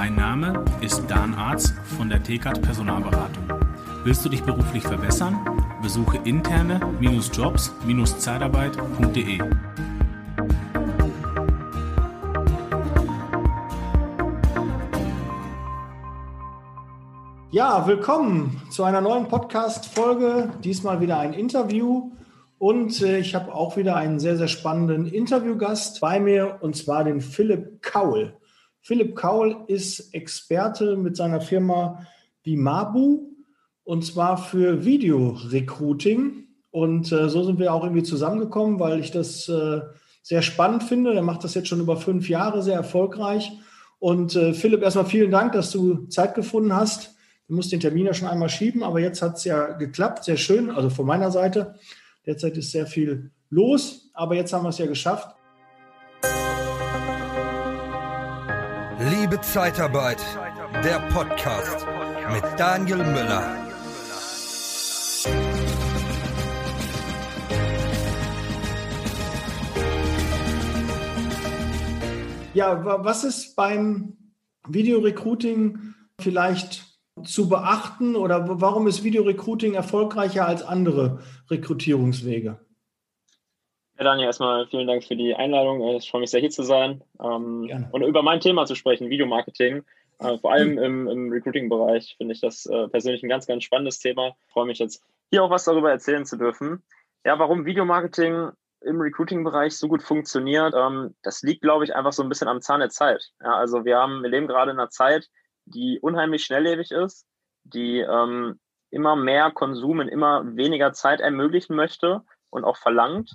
Mein Name ist Dan Arz von der TKAT Personalberatung. Willst du dich beruflich verbessern? Besuche interne-jobs-zeitarbeit.de. Ja, willkommen zu einer neuen Podcast-Folge. Diesmal wieder ein Interview. Und äh, ich habe auch wieder einen sehr, sehr spannenden Interviewgast bei mir, und zwar den Philipp Kaul. Philipp Kaul ist Experte mit seiner Firma Bimabu und zwar für Videorecruiting. Und äh, so sind wir auch irgendwie zusammengekommen, weil ich das äh, sehr spannend finde. Er macht das jetzt schon über fünf Jahre sehr erfolgreich. Und äh, Philipp, erstmal vielen Dank, dass du Zeit gefunden hast. Du musst den Termin ja schon einmal schieben, aber jetzt hat es ja geklappt. Sehr schön, also von meiner Seite. Derzeit ist sehr viel los, aber jetzt haben wir es ja geschafft. Liebe Zeitarbeit, der Podcast mit Daniel Müller. Ja, was ist beim Videorecruiting vielleicht zu beachten oder warum ist Videorecruiting erfolgreicher als andere Rekrutierungswege? Ja, Daniel, erstmal vielen Dank für die Einladung. Ich freue mich sehr, hier zu sein ähm, und über mein Thema zu sprechen, Videomarketing. Äh, vor allem im, im Recruiting-Bereich finde ich das äh, persönlich ein ganz, ganz spannendes Thema. Ich freue mich jetzt, hier auch was darüber erzählen zu dürfen. Ja, warum Videomarketing im Recruiting-Bereich so gut funktioniert, ähm, das liegt, glaube ich, einfach so ein bisschen am Zahn der Zeit. Ja, also wir haben, wir leben gerade in einer Zeit, die unheimlich schnelllebig ist, die ähm, immer mehr Konsum in immer weniger Zeit ermöglichen möchte und auch verlangt.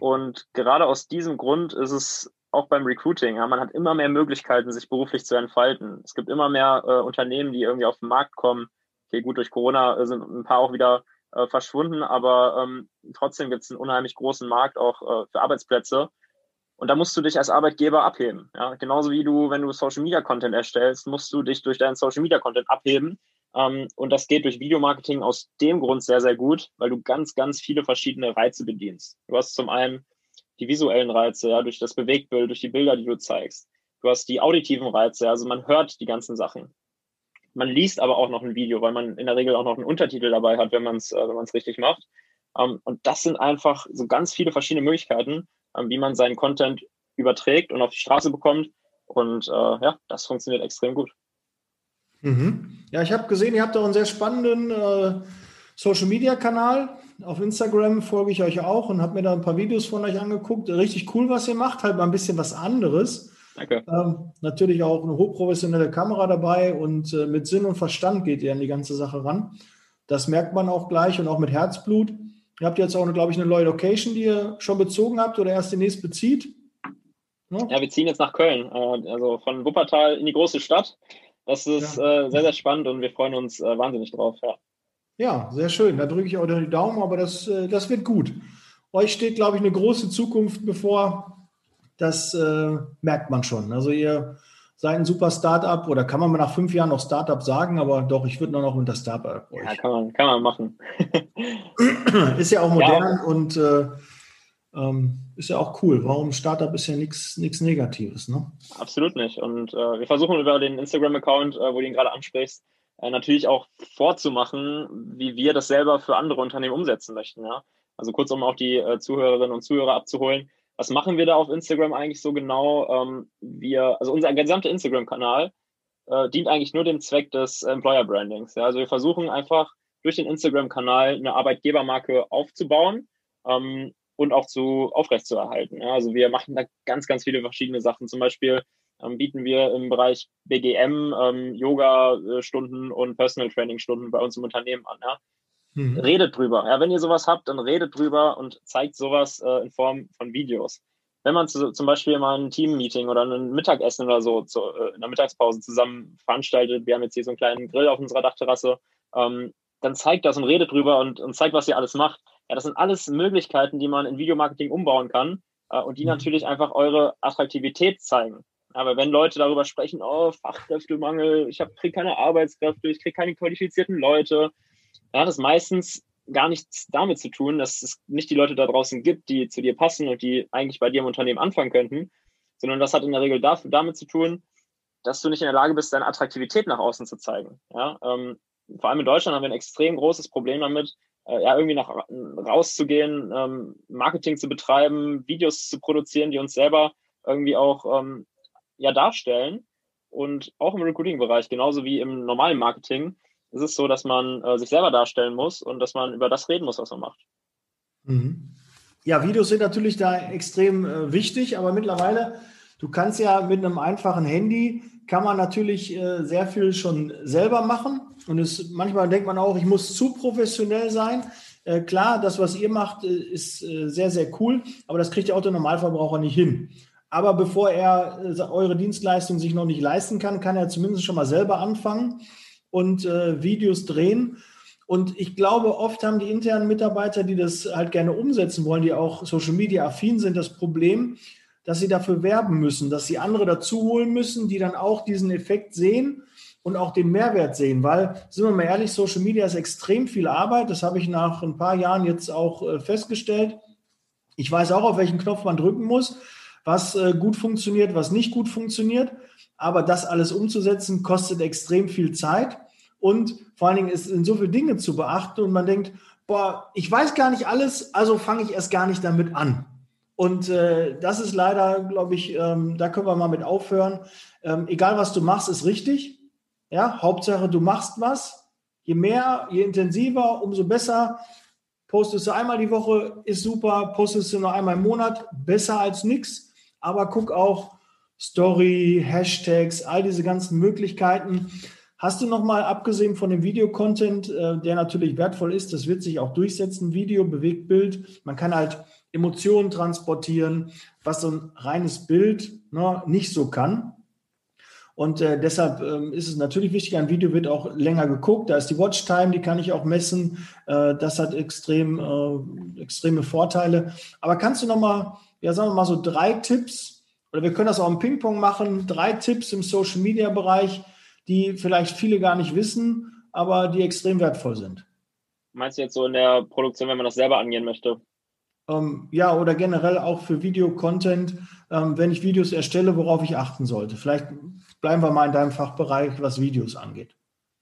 Und gerade aus diesem Grund ist es auch beim Recruiting, ja, man hat immer mehr Möglichkeiten, sich beruflich zu entfalten. Es gibt immer mehr äh, Unternehmen, die irgendwie auf den Markt kommen. Okay, gut, durch Corona sind ein paar auch wieder äh, verschwunden, aber ähm, trotzdem gibt es einen unheimlich großen Markt auch äh, für Arbeitsplätze. Und da musst du dich als Arbeitgeber abheben. Ja? Genauso wie du, wenn du Social Media Content erstellst, musst du dich durch deinen Social Media Content abheben. Ähm, und das geht durch Videomarketing aus dem Grund sehr, sehr gut, weil du ganz, ganz viele verschiedene Reize bedienst. Du hast zum einen die visuellen Reize, ja, durch das Bewegtbild, durch die Bilder, die du zeigst. Du hast die auditiven Reize, also man hört die ganzen Sachen. Man liest aber auch noch ein Video, weil man in der Regel auch noch einen Untertitel dabei hat, wenn man es äh, wenn man es richtig macht. Ähm, und das sind einfach so ganz viele verschiedene Möglichkeiten, ähm, wie man seinen Content überträgt und auf die Straße bekommt. Und äh, ja, das funktioniert extrem gut. Mhm. Ja, ich habe gesehen, ihr habt auch einen sehr spannenden äh, Social-Media-Kanal. Auf Instagram folge ich euch auch und habe mir da ein paar Videos von euch angeguckt. Richtig cool, was ihr macht, halt mal ein bisschen was anderes. Danke. Ähm, natürlich auch eine hochprofessionelle Kamera dabei und äh, mit Sinn und Verstand geht ihr an die ganze Sache ran. Das merkt man auch gleich und auch mit Herzblut. Ihr habt jetzt auch, glaube ich, eine neue Location, die ihr schon bezogen habt oder erst demnächst bezieht. Ja, ja wir ziehen jetzt nach Köln, äh, also von Wuppertal in die große Stadt. Das ist ja. äh, sehr, sehr spannend und wir freuen uns äh, wahnsinnig drauf. Ja. ja, sehr schön. Da drücke ich auch die Daumen, aber das, äh, das wird gut. Euch steht, glaube ich, eine große Zukunft bevor. Das äh, merkt man schon. Also ihr seid ein super Startup oder kann man mal nach fünf Jahren noch Startup sagen, aber doch, ich würde nur noch unter Startup. Ja, kann man, kann man machen. ist ja auch modern ja. und äh, ähm, ist ja auch cool. Warum Startup ist ja nichts Negatives, ne? Absolut nicht. Und äh, wir versuchen über den Instagram-Account, äh, wo du ihn gerade ansprichst, äh, natürlich auch vorzumachen, wie wir das selber für andere Unternehmen umsetzen möchten. Ja? Also kurz, um auch die äh, Zuhörerinnen und Zuhörer abzuholen. Was machen wir da auf Instagram eigentlich so genau? Ähm, wir, also unser gesamter Instagram-Kanal äh, dient eigentlich nur dem Zweck des Employer Brandings. Ja? Also wir versuchen einfach durch den Instagram-Kanal eine Arbeitgebermarke aufzubauen ähm, und auch zu aufrechtzuerhalten. Ja, also wir machen da ganz, ganz viele verschiedene Sachen. Zum Beispiel ähm, bieten wir im Bereich BGM ähm, Yoga-Stunden und Personal Training-Stunden bei uns im Unternehmen an. Ja. Mhm. Redet drüber. Ja, wenn ihr sowas habt, dann redet drüber und zeigt sowas äh, in Form von Videos. Wenn man zu, zum Beispiel mal ein Team-Meeting oder ein Mittagessen oder so zu, äh, in der Mittagspause zusammen veranstaltet, wir haben jetzt hier so einen kleinen Grill auf unserer Dachterrasse, ähm, dann zeigt das und redet drüber und, und zeigt, was ihr alles macht. Ja, das sind alles Möglichkeiten, die man in Videomarketing umbauen kann äh, und die mhm. natürlich einfach eure Attraktivität zeigen. Aber wenn Leute darüber sprechen, oh, Fachkräftemangel, ich kriege keine Arbeitskräfte, ich kriege keine qualifizierten Leute, ja, das meistens gar nichts damit zu tun, dass es nicht die Leute da draußen gibt, die zu dir passen und die eigentlich bei dir im Unternehmen anfangen könnten, sondern das hat in der Regel dafür, damit zu tun, dass du nicht in der Lage bist, deine Attraktivität nach außen zu zeigen. Ja? Ähm, vor allem in Deutschland haben wir ein extrem großes Problem damit, äh, ja, irgendwie nach rauszugehen, ähm, Marketing zu betreiben, Videos zu produzieren, die uns selber irgendwie auch ähm, ja darstellen. Und auch im Recruiting-Bereich, genauso wie im normalen Marketing, ist es so, dass man äh, sich selber darstellen muss und dass man über das reden muss, was man macht. Mhm. Ja, Videos sind natürlich da extrem äh, wichtig, aber mittlerweile, du kannst ja mit einem einfachen Handy, kann man natürlich äh, sehr viel schon selber machen. Und es, manchmal denkt man auch, ich muss zu professionell sein. Äh, klar, das, was ihr macht, äh, ist äh, sehr, sehr cool, aber das kriegt der Autonormalverbraucher nicht hin. Aber bevor er äh, eure Dienstleistung sich noch nicht leisten kann, kann er zumindest schon mal selber anfangen und äh, Videos drehen. Und ich glaube, oft haben die internen Mitarbeiter, die das halt gerne umsetzen wollen, die auch Social Media affin sind, das Problem, dass sie dafür werben müssen, dass sie andere dazu holen müssen, die dann auch diesen Effekt sehen und auch den Mehrwert sehen, weil, sind wir mal ehrlich, Social Media ist extrem viel Arbeit. Das habe ich nach ein paar Jahren jetzt auch äh, festgestellt. Ich weiß auch, auf welchen Knopf man drücken muss, was äh, gut funktioniert, was nicht gut funktioniert. Aber das alles umzusetzen, kostet extrem viel Zeit. Und vor allen Dingen ist in so viele Dinge zu beachten und man denkt, boah, ich weiß gar nicht alles, also fange ich erst gar nicht damit an. Und äh, das ist leider, glaube ich, ähm, da können wir mal mit aufhören. Ähm, egal was du machst, ist richtig. Ja, Hauptsache, du machst was. Je mehr, je intensiver, umso besser. Postest du einmal die Woche, ist super. Postest du nur einmal im Monat, besser als nichts. Aber guck auch Story, Hashtags, all diese ganzen Möglichkeiten. Hast du noch mal, abgesehen von dem Videocontent, äh, der natürlich wertvoll ist, das wird sich auch durchsetzen, Video, Bewegtbild. Man kann halt Emotionen transportieren, was so ein reines Bild ne, nicht so kann. Und äh, deshalb ähm, ist es natürlich wichtig, ein Video wird auch länger geguckt. Da ist die Watchtime, die kann ich auch messen. Äh, das hat extrem, äh, extreme Vorteile. Aber kannst du noch mal, ja, sagen wir mal so drei Tipps, oder wir können das auch im Ping-Pong machen, drei Tipps im Social-Media-Bereich, die vielleicht viele gar nicht wissen, aber die extrem wertvoll sind. Meinst du jetzt so in der Produktion, wenn man das selber angehen möchte? Ähm, ja, oder generell auch für Video-Content, ähm, wenn ich Videos erstelle, worauf ich achten sollte. Vielleicht bleiben wir mal in deinem Fachbereich, was Videos angeht.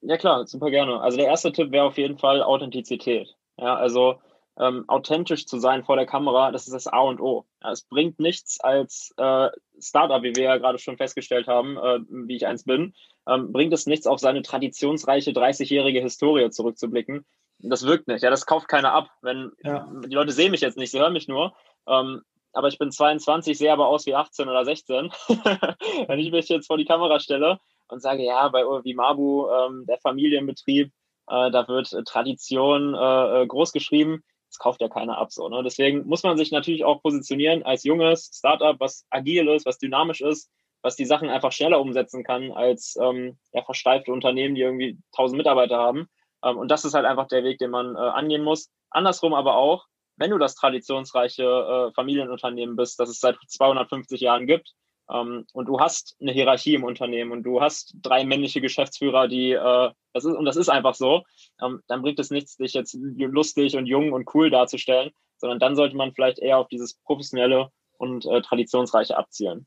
Ja klar, super gerne. Also der erste Tipp wäre auf jeden Fall Authentizität. Ja, also ähm, authentisch zu sein vor der Kamera, das ist das A und O. Ja, es bringt nichts als äh, Startup, wie wir ja gerade schon festgestellt haben, äh, wie ich eins bin, ähm, bringt es nichts, auf seine traditionsreiche 30-jährige Historie zurückzublicken. Das wirkt nicht. Ja, das kauft keiner ab. Wenn ja. die Leute sehen mich jetzt nicht, sie hören mich nur. Ähm, aber ich bin 22, sehe aber aus wie 18 oder 16. Wenn ich mich jetzt vor die Kamera stelle und sage, ja, bei wie Mabu, ähm, der Familienbetrieb, äh, da wird Tradition äh, äh, groß geschrieben, das kauft ja keiner ab so. Ne? Deswegen muss man sich natürlich auch positionieren als junges Startup, was agil ist, was dynamisch ist, was die Sachen einfach schneller umsetzen kann als ähm, ja, versteifte Unternehmen, die irgendwie 1000 Mitarbeiter haben. Ähm, und das ist halt einfach der Weg, den man äh, angehen muss. Andersrum aber auch, wenn du das traditionsreiche äh, Familienunternehmen bist, das es seit 250 Jahren gibt, ähm, und du hast eine Hierarchie im Unternehmen und du hast drei männliche Geschäftsführer, die äh, das ist und das ist einfach so, ähm, dann bringt es nichts, dich jetzt lustig und jung und cool darzustellen, sondern dann sollte man vielleicht eher auf dieses professionelle und äh, traditionsreiche abzielen.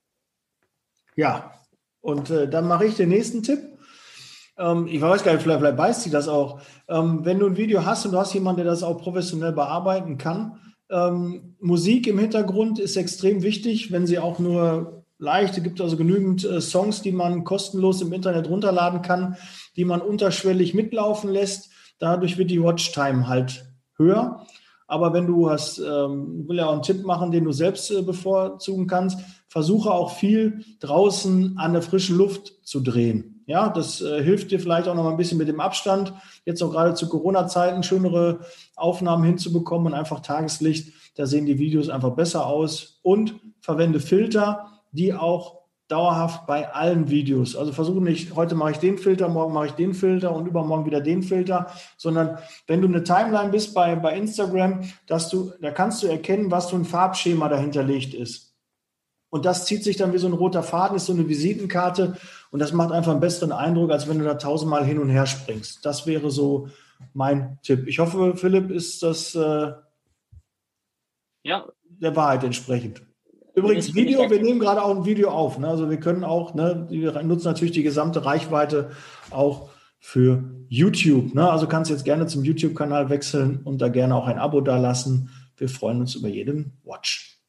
Ja, und äh, dann mache ich den nächsten Tipp. Ähm, ich weiß gar nicht, vielleicht, vielleicht beißt sie das auch. Ähm, wenn du ein Video hast und du hast jemanden, der das auch professionell bearbeiten kann, ähm, Musik im Hintergrund ist extrem wichtig, wenn sie auch nur leicht, es gibt also genügend äh, Songs, die man kostenlos im Internet runterladen kann, die man unterschwellig mitlaufen lässt. Dadurch wird die Watchtime halt höher. Aber wenn du hast, ähm, will ja auch einen Tipp machen, den du selbst äh, bevorzugen kannst, versuche auch viel draußen an der frischen Luft zu drehen. Ja, das äh, hilft dir vielleicht auch noch mal ein bisschen mit dem Abstand. Jetzt auch gerade zu Corona-Zeiten schönere Aufnahmen hinzubekommen und einfach Tageslicht. Da sehen die Videos einfach besser aus. Und verwende Filter, die auch dauerhaft bei allen Videos. Also versuche nicht, heute mache ich den Filter, morgen mache ich den Filter und übermorgen wieder den Filter, sondern wenn du eine Timeline bist bei, bei Instagram, dass du, da kannst du erkennen, was für ein Farbschema dahinterlegt ist. Und das zieht sich dann wie so ein roter Faden, ist so eine Visitenkarte. Und das macht einfach einen besseren Eindruck, als wenn du da tausendmal hin und her springst. Das wäre so mein Tipp. Ich hoffe, Philipp, ist das äh, ja. der Wahrheit entsprechend. Übrigens, Video, wir nehmen gerade auch ein Video auf. Ne? Also wir können auch, ne, wir nutzen natürlich die gesamte Reichweite auch für YouTube. Ne? Also kannst jetzt gerne zum YouTube-Kanal wechseln und da gerne auch ein Abo dalassen. Wir freuen uns über jeden Watch.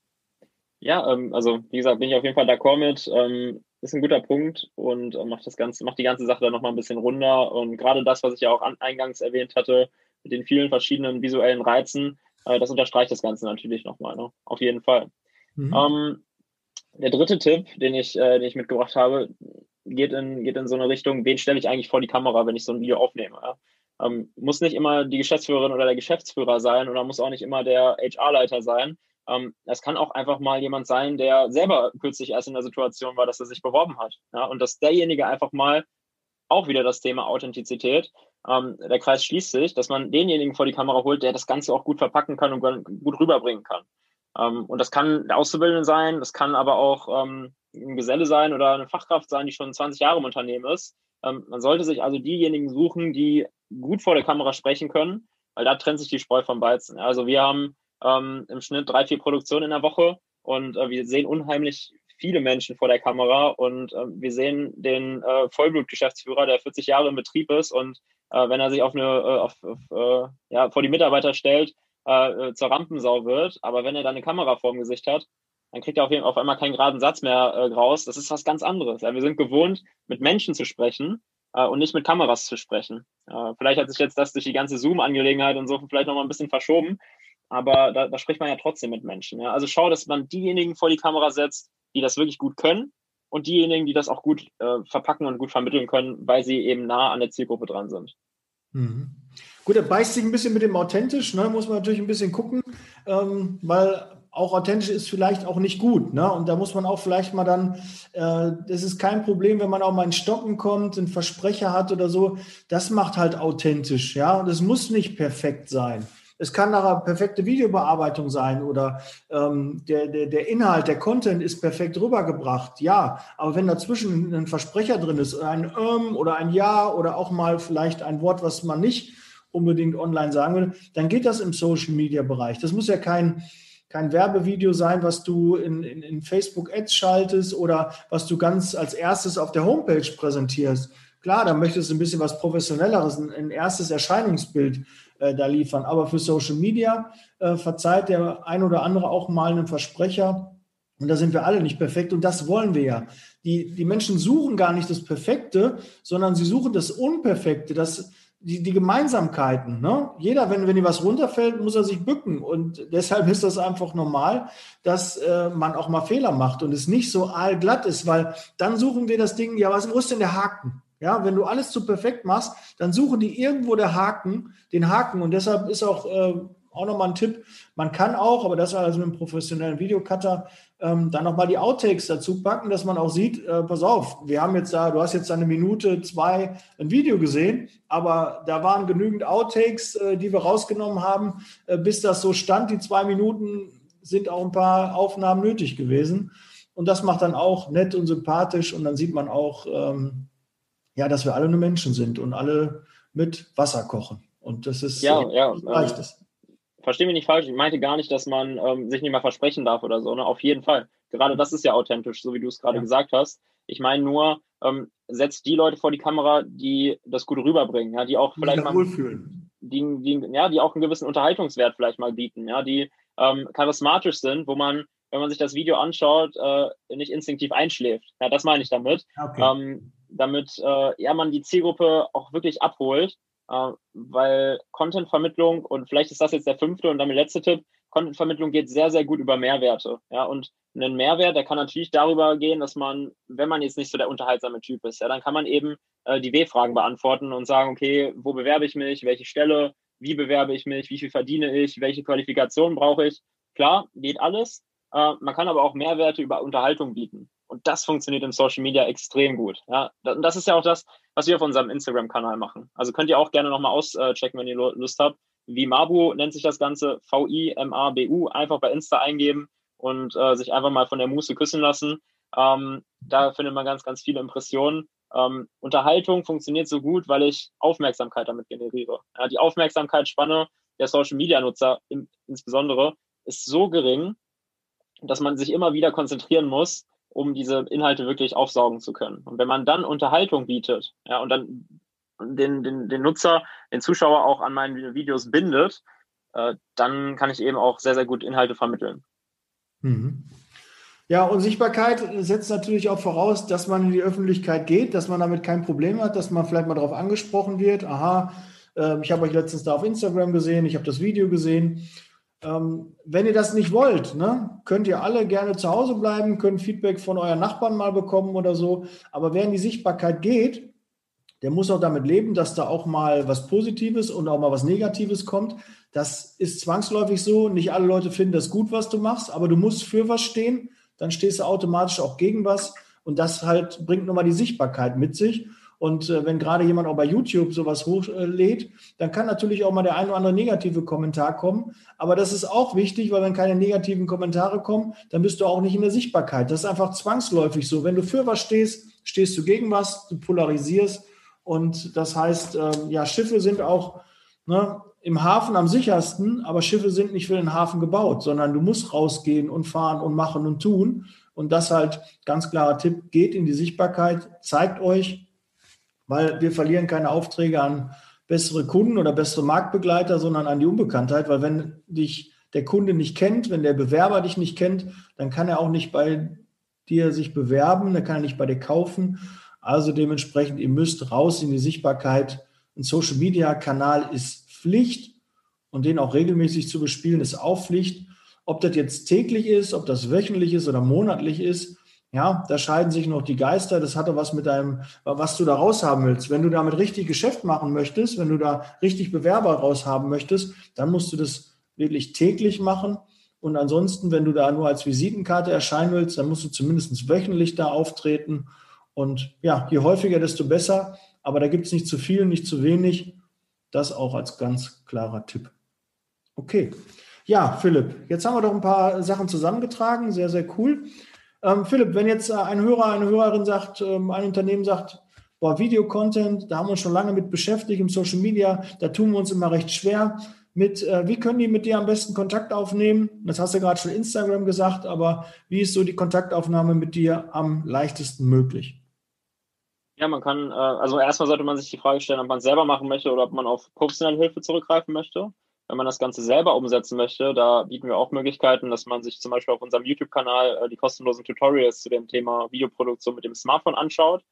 Ja, ähm, also wie gesagt, bin ich auf jeden Fall d'accord mit. Ähm, ist ein guter Punkt und äh, macht das Ganze, macht die ganze Sache dann nochmal ein bisschen runder. Und gerade das, was ich ja auch an, eingangs erwähnt hatte, mit den vielen verschiedenen visuellen Reizen, äh, das unterstreicht das Ganze natürlich nochmal, ne? Auf jeden Fall. Mhm. Ähm, der dritte Tipp, den ich, äh, den ich mitgebracht habe, geht in, geht in so eine Richtung, wen stelle ich eigentlich vor die Kamera, wenn ich so ein Video aufnehme. Ja? Ähm, muss nicht immer die Geschäftsführerin oder der Geschäftsführer sein oder muss auch nicht immer der HR-Leiter sein. Ähm, es kann auch einfach mal jemand sein, der selber kürzlich erst in der Situation war, dass er sich beworben hat. Ja? Und dass derjenige einfach mal auch wieder das Thema Authentizität. Ähm, der Kreis schließt sich, dass man denjenigen vor die Kamera holt, der das Ganze auch gut verpacken kann und gut rüberbringen kann. Ähm, und das kann der Auszubildende sein, das kann aber auch ähm, ein Geselle sein oder eine Fachkraft sein, die schon 20 Jahre im Unternehmen ist. Ähm, man sollte sich also diejenigen suchen, die gut vor der Kamera sprechen können, weil da trennt sich die Spreu vom Weizen. Also wir haben ähm, im Schnitt drei, vier Produktionen in der Woche und äh, wir sehen unheimlich viele Menschen vor der Kamera und äh, wir sehen den äh, Vollblutgeschäftsführer, der 40 Jahre im Betrieb ist und äh, wenn er sich auf eine, äh, auf, auf, äh, ja, vor die Mitarbeiter stellt, äh, zur Rampensau wird, aber wenn er dann eine Kamera vorm Gesicht hat, dann kriegt er auf, jeden, auf einmal keinen geraden Satz mehr äh, raus. Das ist was ganz anderes. Ja, wir sind gewohnt, mit Menschen zu sprechen äh, und nicht mit Kameras zu sprechen. Äh, vielleicht hat sich jetzt das durch die ganze Zoom-Angelegenheit und so vielleicht nochmal ein bisschen verschoben, aber da, da spricht man ja trotzdem mit Menschen. Ja? Also schau, dass man diejenigen vor die Kamera setzt, die das wirklich gut können und diejenigen, die das auch gut äh, verpacken und gut vermitteln können, weil sie eben nah an der Zielgruppe dran sind. Mhm. Gut, er beißt sich ein bisschen mit dem authentisch, ne? muss man natürlich ein bisschen gucken, ähm, weil auch authentisch ist vielleicht auch nicht gut. Ne? Und da muss man auch vielleicht mal dann, äh, das ist kein Problem, wenn man auch mal in Stocken kommt, einen Versprecher hat oder so. Das macht halt authentisch, ja. Und es muss nicht perfekt sein. Es kann nachher perfekte Videobearbeitung sein oder ähm, der, der, der Inhalt, der Content ist perfekt rübergebracht, ja. Aber wenn dazwischen ein Versprecher drin ist, ein ähm oder ein Ja oder auch mal vielleicht ein Wort, was man nicht unbedingt online sagen würde, dann geht das im Social Media Bereich. Das muss ja kein kein Werbevideo sein, was du in, in, in Facebook Ads schaltest oder was du ganz als erstes auf der Homepage präsentierst. Klar, da möchtest du ein bisschen was Professionelleres, ein, ein erstes Erscheinungsbild äh, da liefern. Aber für Social Media äh, verzeiht der ein oder andere auch mal einen Versprecher. Und da sind wir alle nicht perfekt. Und das wollen wir ja. Die, die Menschen suchen gar nicht das Perfekte, sondern sie suchen das Unperfekte, das, die, die Gemeinsamkeiten. Ne? Jeder, wenn, wenn ihm was runterfällt, muss er sich bücken. Und deshalb ist das einfach normal, dass äh, man auch mal Fehler macht und es nicht so allglatt ist, weil dann suchen wir das Ding, ja, was, wo ist denn der Haken? Ja, wenn du alles zu perfekt machst, dann suchen die irgendwo der Haken, den Haken. Und deshalb ist auch, äh, auch nochmal ein Tipp, man kann auch, aber das war also mit einem professionellen Videocutter, ähm, dann nochmal die Outtakes dazu packen, dass man auch sieht, äh, pass auf, wir haben jetzt da, du hast jetzt eine Minute, zwei ein Video gesehen, aber da waren genügend Outtakes, äh, die wir rausgenommen haben, äh, bis das so stand, die zwei Minuten sind auch ein paar Aufnahmen nötig gewesen. Und das macht dann auch nett und sympathisch und dann sieht man auch, ähm, ja, dass wir alle nur Menschen sind und alle mit Wasser kochen. Und das ist ja, ja, reicht es verstehe mich nicht falsch, ich meinte gar nicht, dass man ähm, sich nicht mal versprechen darf oder so, ne? Auf jeden Fall. Gerade das ist ja authentisch, so wie du es gerade ja. gesagt hast. Ich meine nur, ähm, setzt die Leute vor die Kamera, die das gut rüberbringen, ja, die auch die vielleicht mal wohlfühlen. Die, die, ja, die auch einen gewissen Unterhaltungswert vielleicht mal bieten, ja, die ähm, charismatisch sind, wo man, wenn man sich das Video anschaut, äh, nicht instinktiv einschläft. Ja, das meine ich damit. Okay. Ähm, damit äh, ja man die Zielgruppe auch wirklich abholt weil Content-Vermittlung und vielleicht ist das jetzt der fünfte und damit letzte Tipp, Content-Vermittlung geht sehr, sehr gut über Mehrwerte. Ja, und ein Mehrwert, der kann natürlich darüber gehen, dass man, wenn man jetzt nicht so der unterhaltsame Typ ist, ja, dann kann man eben äh, die W-Fragen beantworten und sagen, okay, wo bewerbe ich mich, welche Stelle, wie bewerbe ich mich, wie viel verdiene ich, welche Qualifikation brauche ich. Klar, geht alles. Äh, man kann aber auch Mehrwerte über Unterhaltung bieten. Und das funktioniert im Social Media extrem gut. Ja, das ist ja auch das, was wir auf unserem Instagram-Kanal machen. Also könnt ihr auch gerne nochmal auschecken, wenn ihr Lust habt. Wie Mabu nennt sich das Ganze, V-I-M-A-B-U, einfach bei Insta eingeben und äh, sich einfach mal von der Muße küssen lassen. Ähm, da findet man ganz, ganz viele Impressionen. Ähm, Unterhaltung funktioniert so gut, weil ich Aufmerksamkeit damit generiere. Ja, die Aufmerksamkeitsspanne der Social Media Nutzer im, insbesondere ist so gering, dass man sich immer wieder konzentrieren muss, um diese Inhalte wirklich aufsaugen zu können. Und wenn man dann Unterhaltung bietet, ja, und dann den, den, den Nutzer, den Zuschauer auch an meinen Videos bindet, äh, dann kann ich eben auch sehr, sehr gut Inhalte vermitteln. Mhm. Ja, und Sichtbarkeit setzt natürlich auch voraus, dass man in die Öffentlichkeit geht, dass man damit kein Problem hat, dass man vielleicht mal darauf angesprochen wird. Aha, äh, ich habe euch letztens da auf Instagram gesehen, ich habe das Video gesehen. Ähm, wenn ihr das nicht wollt, ne, könnt ihr alle gerne zu Hause bleiben, könnt Feedback von euren Nachbarn mal bekommen oder so. Aber wer in die Sichtbarkeit geht, der muss auch damit leben, dass da auch mal was Positives und auch mal was Negatives kommt. Das ist zwangsläufig so. Nicht alle Leute finden das gut, was du machst, aber du musst für was stehen. Dann stehst du automatisch auch gegen was. Und das halt bringt nochmal die Sichtbarkeit mit sich. Und äh, wenn gerade jemand auch bei YouTube sowas hochlädt, dann kann natürlich auch mal der ein oder andere negative Kommentar kommen. Aber das ist auch wichtig, weil wenn keine negativen Kommentare kommen, dann bist du auch nicht in der Sichtbarkeit. Das ist einfach zwangsläufig so. Wenn du für was stehst, stehst du gegen was, du polarisierst. Und das heißt, äh, ja, Schiffe sind auch ne, im Hafen am sichersten, aber Schiffe sind nicht für den Hafen gebaut, sondern du musst rausgehen und fahren und machen und tun. Und das halt ganz klarer Tipp, geht in die Sichtbarkeit, zeigt euch, weil wir verlieren keine Aufträge an bessere Kunden oder bessere Marktbegleiter, sondern an die Unbekanntheit, weil wenn dich der Kunde nicht kennt, wenn der Bewerber dich nicht kennt, dann kann er auch nicht bei dir sich bewerben, dann kann er nicht bei dir kaufen. Also dementsprechend, ihr müsst raus in die Sichtbarkeit. Ein Social-Media-Kanal ist Pflicht und den auch regelmäßig zu bespielen ist auch Pflicht. Ob das jetzt täglich ist, ob das wöchentlich ist oder monatlich ist, ja, da scheiden sich noch die Geister. Das hat doch was mit deinem, was du da raushaben willst. Wenn du damit richtig Geschäft machen möchtest, wenn du da richtig Bewerber raushaben möchtest, dann musst du das wirklich täglich machen. Und ansonsten, wenn du da nur als Visitenkarte erscheinen willst, dann musst du zumindest wöchentlich da auftreten. Und ja, je häufiger, desto besser. Aber da gibt es nicht zu viel, nicht zu wenig. Das auch als ganz klarer Tipp. Okay. Ja, Philipp, jetzt haben wir doch ein paar Sachen zusammengetragen. Sehr, sehr cool. Ähm, Philipp, wenn jetzt äh, ein Hörer, eine Hörerin sagt, ähm, ein Unternehmen sagt, boah, Video-Content, da haben wir uns schon lange mit beschäftigt im Social Media, da tun wir uns immer recht schwer mit, äh, wie können die mit dir am besten Kontakt aufnehmen? Das hast du gerade schon Instagram gesagt, aber wie ist so die Kontaktaufnahme mit dir am leichtesten möglich? Ja, man kann, äh, also erstmal sollte man sich die Frage stellen, ob man es selber machen möchte oder ob man auf professionelle Hilfe zurückgreifen möchte. Wenn man das Ganze selber umsetzen möchte, da bieten wir auch Möglichkeiten, dass man sich zum Beispiel auf unserem YouTube-Kanal äh, die kostenlosen Tutorials zu dem Thema Videoproduktion mit dem Smartphone anschaut.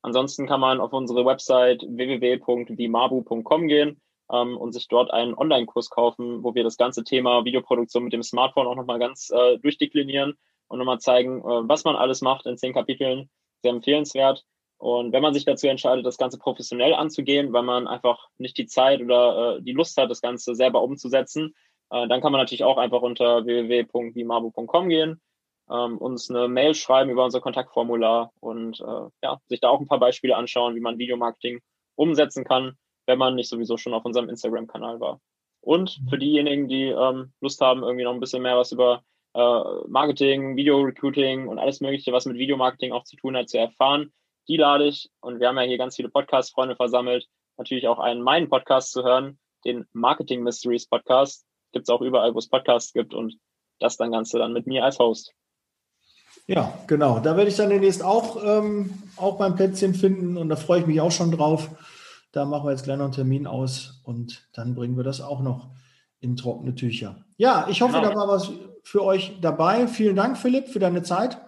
Ansonsten kann man auf unsere Website www.vimabu.com gehen ähm, und sich dort einen Online-Kurs kaufen, wo wir das ganze Thema Videoproduktion mit dem Smartphone auch nochmal ganz äh, durchdeklinieren und nochmal zeigen, äh, was man alles macht in zehn Kapiteln. Sehr empfehlenswert. Und wenn man sich dazu entscheidet, das Ganze professionell anzugehen, weil man einfach nicht die Zeit oder äh, die Lust hat, das Ganze selber umzusetzen, äh, dann kann man natürlich auch einfach unter www.vimabu.com gehen, ähm, uns eine Mail schreiben über unser Kontaktformular und äh, ja, sich da auch ein paar Beispiele anschauen, wie man Videomarketing umsetzen kann, wenn man nicht sowieso schon auf unserem Instagram-Kanal war. Und für diejenigen, die ähm, Lust haben, irgendwie noch ein bisschen mehr was über äh, Marketing, Video-Recruiting und alles Mögliche, was mit Videomarketing auch zu tun hat, zu erfahren, die lade ich, und wir haben ja hier ganz viele Podcast-Freunde versammelt, natürlich auch einen meinen Podcast zu hören, den Marketing Mysteries Podcast. Gibt es auch überall, wo es Podcasts gibt und das dann Ganze dann mit mir als Host. Ja, genau. Da werde ich dann demnächst auch, ähm, auch mein Plätzchen finden und da freue ich mich auch schon drauf. Da machen wir jetzt gleich noch einen Termin aus und dann bringen wir das auch noch in trockene Tücher. Ja, ich hoffe, genau. da war was für euch dabei. Vielen Dank, Philipp, für deine Zeit.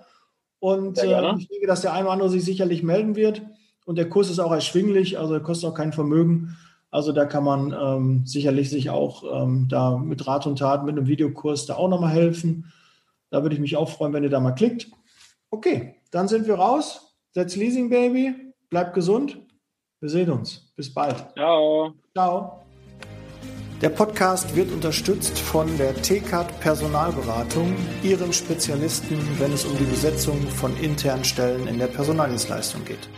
Und äh, ich denke, dass der eine oder andere sich sicherlich melden wird. Und der Kurs ist auch erschwinglich, also er kostet auch kein Vermögen. Also da kann man ähm, sicherlich sich auch ähm, da mit Rat und Tat, mit einem Videokurs da auch nochmal helfen. Da würde ich mich auch freuen, wenn ihr da mal klickt. Okay, dann sind wir raus. Setz Leasing Baby. Bleibt gesund. Wir sehen uns. Bis bald. Ciao. Ciao. Der Podcast wird unterstützt von der TCAT Personalberatung, ihrem Spezialisten, wenn es um die Besetzung von internen Stellen in der Personaldienstleistung geht.